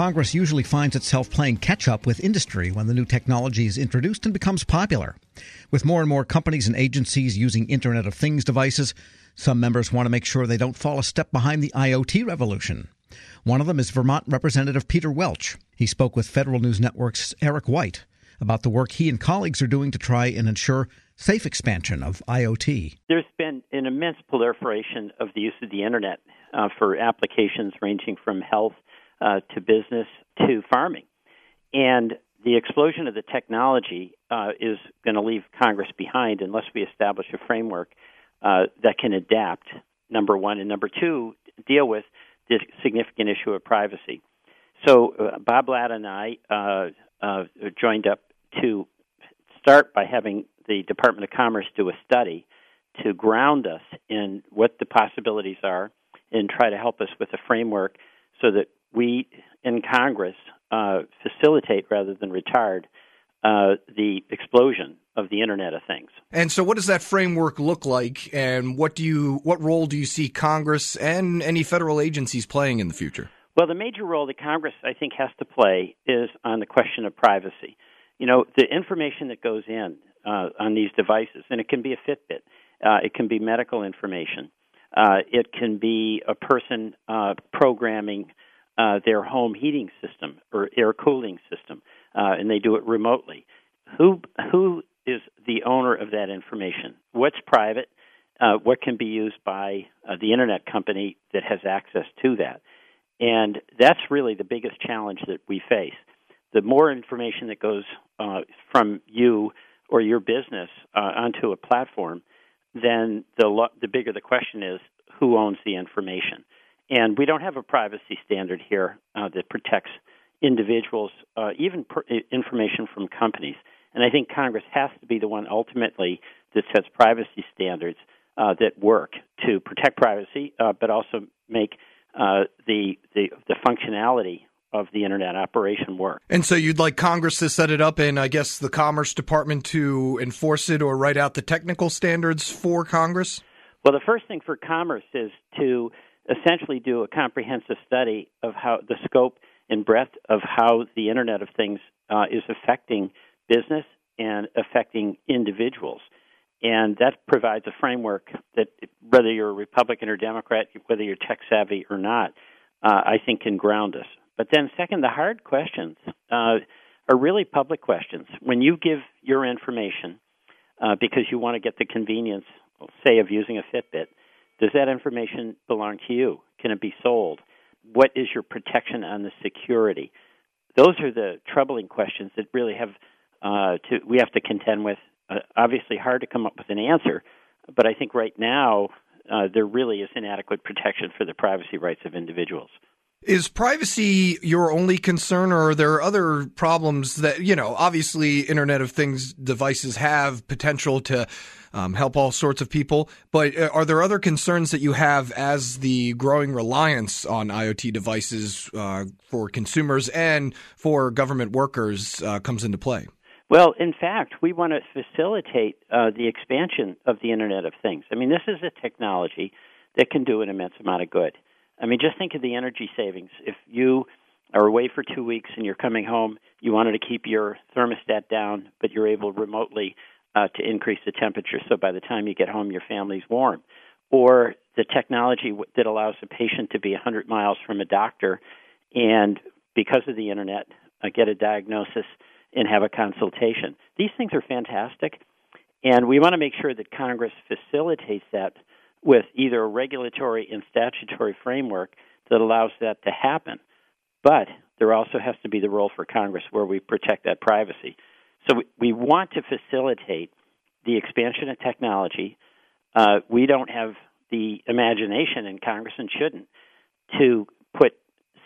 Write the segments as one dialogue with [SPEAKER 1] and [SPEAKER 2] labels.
[SPEAKER 1] Congress usually finds itself playing catch up with industry when the new technology is introduced and becomes popular. With more and more companies and agencies using Internet of Things devices, some members want to make sure they don't fall a step behind the IoT revolution. One of them is Vermont Representative Peter Welch. He spoke with Federal News Network's Eric White about the work he and colleagues are doing to try and ensure safe expansion of IoT.
[SPEAKER 2] There's been an immense proliferation of the use of the internet uh, for applications ranging from health uh, to business to farming. And the explosion of the technology uh, is going to leave Congress behind unless we establish a framework uh, that can adapt, number one, and number two, deal with the significant issue of privacy. So, uh, Bob Latta and I uh, uh, joined up to start by having the Department of Commerce do a study to ground us in what the possibilities are and try to help us with a framework so that we in Congress uh, facilitate rather than retard uh, the explosion of the Internet of Things.
[SPEAKER 3] And so, what does that framework look like, and what do you, what role do you see Congress and any federal agencies playing in the future?
[SPEAKER 2] Well, the major role that Congress, I think, has to play is on the question of privacy. You know, the information that goes in uh, on these devices, and it can be a Fitbit, uh, it can be medical information, uh, it can be a person uh, programming uh, their home heating system or air cooling system, uh, and they do it remotely. Who who is the owner of that information? What's private? Uh, what can be used by uh, the internet company that has access to that? And that's really the biggest challenge that we face. The more information that goes uh, from you or your business onto a platform, then the lo- the bigger the question is who owns the information. And we don't have a privacy standard here uh, that protects individuals, uh, even per- information from companies. And I think Congress has to be the one ultimately that sets privacy standards uh, that work to protect privacy, uh, but also make uh, the, the the functionality of the internet operation work.
[SPEAKER 3] And so you'd like Congress to set it up and I guess the Commerce Department to enforce it or write out the technical standards for Congress?
[SPEAKER 2] Well, the first thing for Commerce is to essentially do a comprehensive study of how the scope and breadth of how the Internet of Things uh, is affecting business and affecting individuals. And that provides a framework that, whether you're a Republican or Democrat, whether you're tech savvy or not, uh, I think can ground us. But then, second, the hard questions uh, are really public questions. When you give your information uh, because you want to get the convenience, say, of using a Fitbit, does that information belong to you? Can it be sold? What is your protection on the security? Those are the troubling questions that really have uh, to we have to contend with. Uh, obviously, hard to come up with an answer, but I think right now uh, there really is inadequate protection for the privacy rights of individuals.
[SPEAKER 3] Is privacy your only concern, or are there other problems that, you know, obviously Internet of Things devices have potential to um, help all sorts of people, but uh, are there other concerns that you have as the growing reliance on IoT devices uh, for consumers and for government workers uh, comes into play?
[SPEAKER 2] Well, in fact, we want to facilitate uh, the expansion of the Internet of Things. I mean, this is a technology that can do an immense amount of good. I mean, just think of the energy savings. If you are away for two weeks and you're coming home, you wanted to keep your thermostat down, but you're able remotely uh, to increase the temperature so by the time you get home, your family's warm. Or the technology that allows a patient to be 100 miles from a doctor and, because of the internet, uh, get a diagnosis and have a consultation. These things are fantastic, and we want to make sure that Congress facilitates that with either a regulatory and statutory framework that allows that to happen. But there also has to be the role for Congress where we protect that privacy. So we, want to facilitate the expansion of technology. Uh, we don't have the imagination in Congress and shouldn't to put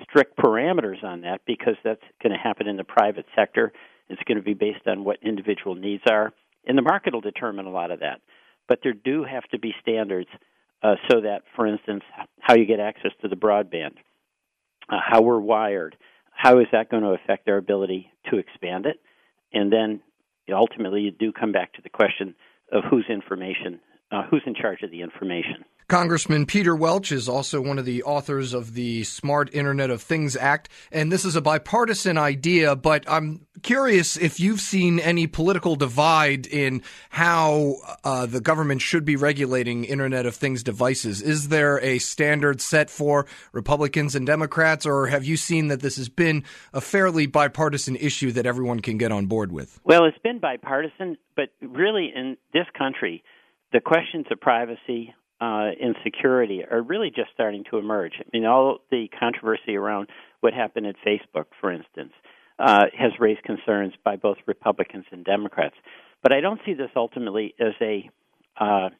[SPEAKER 2] strict parameters on that because that's going to happen in the private sector. It's going to be based on what individual needs are, and the market will determine a lot of that but there do have to be standards uh, so that, for instance, how you get access to the broadband, uh, how we're wired, how is that going to affect our ability to expand it? And then ultimately, you do come back to the question of whose information, uh, who's in charge of the information.
[SPEAKER 3] Congressman Peter Welch is also one of the authors of the Smart Internet of Things Act, and this is a bipartisan idea, but I'm curious if you've seen any political divide in how uh, the government should be regulating Internet of Things devices. Is there a standard set for Republicans and Democrats, or have you seen that this has been a fairly bipartisan issue that everyone can get on board with?
[SPEAKER 2] Well, it's been bipartisan, but really in this country, the questions of privacy, uh, insecurity are really just starting to emerge. I mean, all the controversy around what happened at Facebook, for instance, uh, has raised concerns by both Republicans and Democrats. But I don't see this ultimately as a uh,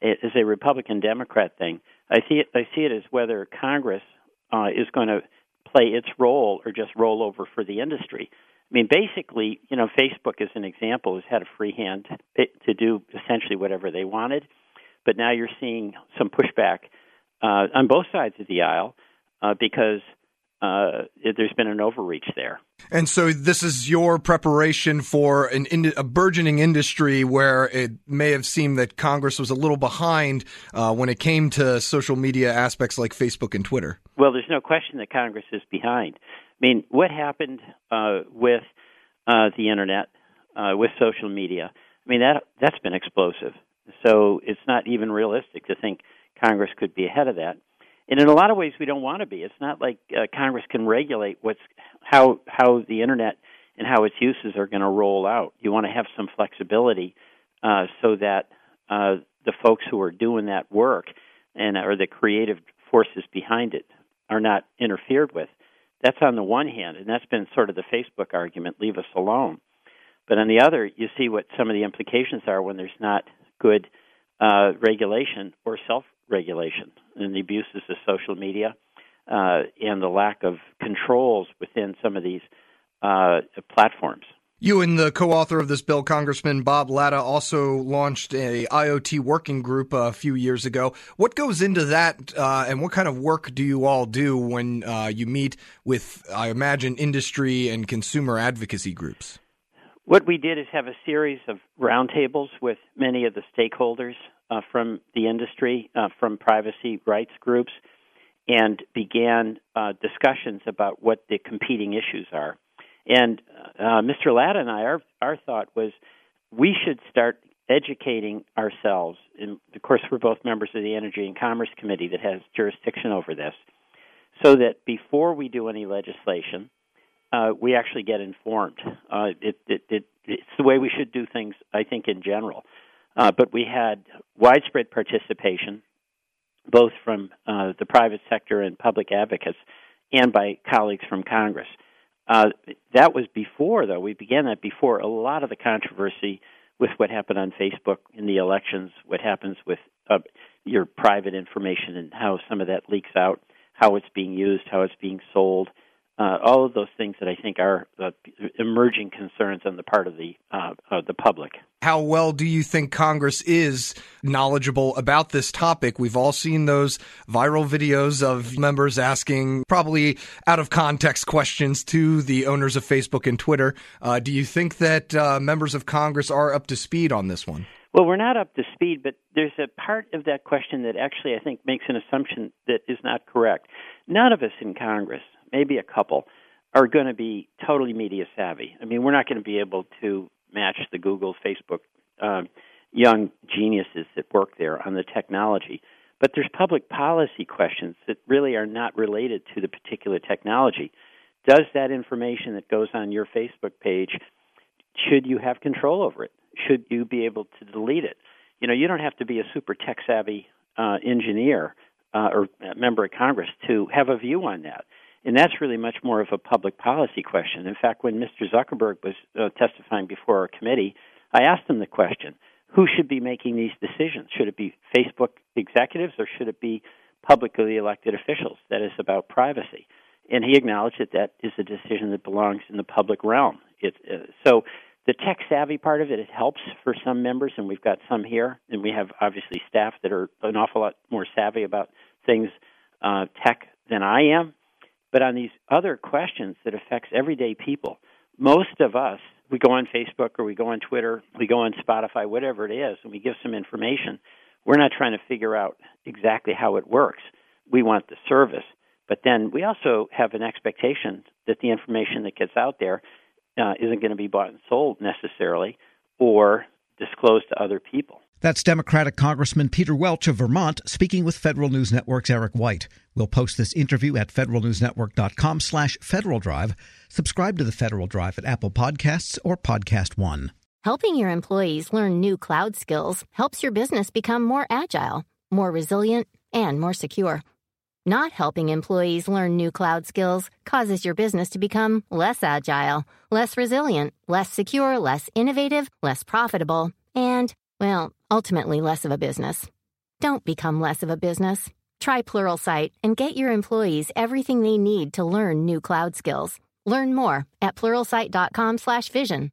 [SPEAKER 2] as a Republican Democrat thing. I see it. I see it as whether Congress uh, is going to play its role or just roll over for the industry. I mean, basically, you know, Facebook, as an example, has had a free hand to do essentially whatever they wanted but now you're seeing some pushback uh, on both sides of the aisle uh, because uh, there's been an overreach there.
[SPEAKER 3] And so, this is your preparation for an a burgeoning industry where it may have seemed that Congress was a little behind uh, when it came to social media aspects like Facebook and Twitter.
[SPEAKER 2] Well, there's no question that Congress is behind. I mean, what happened uh, with uh, the internet, with social media? I mean, that that's been explosive. So it's not even realistic to think Congress could be ahead of that. And in a lot of ways, we don't want to be. It's not like uh, Congress can regulate what's how how the internet and how its uses are going to roll out. You want to have some flexibility uh, so that uh, the folks who are doing that work and or the creative forces behind it are not interfered with. That's on the one hand, and that's been sort of the Facebook argument: leave us alone. But on the other, you see what some of the implications are when there's not good uh, regulation or self regulation and the abuses of social media uh, and the lack of controls within some of these uh, platforms.
[SPEAKER 3] You and the co-author of this bill, Congressman Bob Latta, also launched a IoT working group a few years ago. What goes into that, uh, and what kind of work do you all do when uh, you meet with, I imagine, industry and consumer advocacy groups?
[SPEAKER 2] What we did is have a series of roundtables with many of the stakeholders uh, from the industry, uh, from privacy rights groups, and began uh, discussions about what the competing issues are. And uh, Mr. Latta and I, our, our thought was we should start educating ourselves. And of course, we're both members of the Energy and Commerce Committee that has jurisdiction over this, so that before we do any legislation, uh, we actually get informed. Uh, it, it, it, it's the way we should do things, I think, in general. Uh, but we had widespread participation, both from uh, the private sector and public advocates, and by colleagues from Congress. Uh, that was before, though, we began that before a lot of the controversy with what happened on Facebook in the elections, what happens with uh, your private information and how some of that leaks out, how it's being used, how it's being sold uh, all of those things that I think are uh, emerging concerns on the part of the uh, of the public.
[SPEAKER 3] How well do you think Congress is knowledgeable about this topic? We've all seen those viral videos of members asking probably out of context questions to the owners of Facebook and Twitter. Uh, do you think that uh, members of Congress are up to speed on this one?
[SPEAKER 2] Well, we're not up to speed, but there's a part of that question that actually I think makes an assumption that is not correct. None of us in Congress maybe a couple, are going to be totally media savvy. I mean, we're not going to be able to match the Google, Facebook uh, young geniuses that work there on the technology. But there's public policy questions that really are not related to the particular technology. Does that information that goes on your Facebook page, should you have control over it? Should you be able to delete it? You know, you don't have to be a super tech savvy uh, engineer uh, or member of Congress to have a view on that. And that's really much more of a public policy question. In fact, when Mr. Zuckerberg was uh, testifying before our committee, I asked him the question who should be making these decisions? Should it be Facebook executives or should it be publicly elected officials? That is about privacy. And he acknowledged that that is a decision that belongs in the public realm. It, uh, so the tech savvy part of it, it helps for some members, and we've got some here, and we have obviously staff that are an awful lot more savvy about things uh, tech than I am. But on these other questions that affects everyday people, most of us, we go on Facebook or we go on Twitter, we go on Spotify, whatever it is, and we give some information. we're not trying to figure out exactly how it works. We want the service. But then we also have an expectation that the information that gets out there uh, isn't going to be bought and sold necessarily or disclosed to other people.
[SPEAKER 1] That's Democratic Congressman Peter Welch of Vermont speaking with Federal News Network's Eric White. We'll post this interview at federalnewsnetwork.com slash Federal Drive. Subscribe to the Federal Drive at Apple Podcasts or Podcast One.
[SPEAKER 4] Helping your employees learn new cloud skills helps your business become more agile, more resilient, and more secure. Not helping employees learn new cloud skills causes your business to become less agile, less resilient, less secure, less innovative, less profitable, and, well, ultimately less of a business. Don't become less of a business. Try Pluralsight and get your employees everything they need to learn new cloud skills. Learn more at pluralsight.com/vision.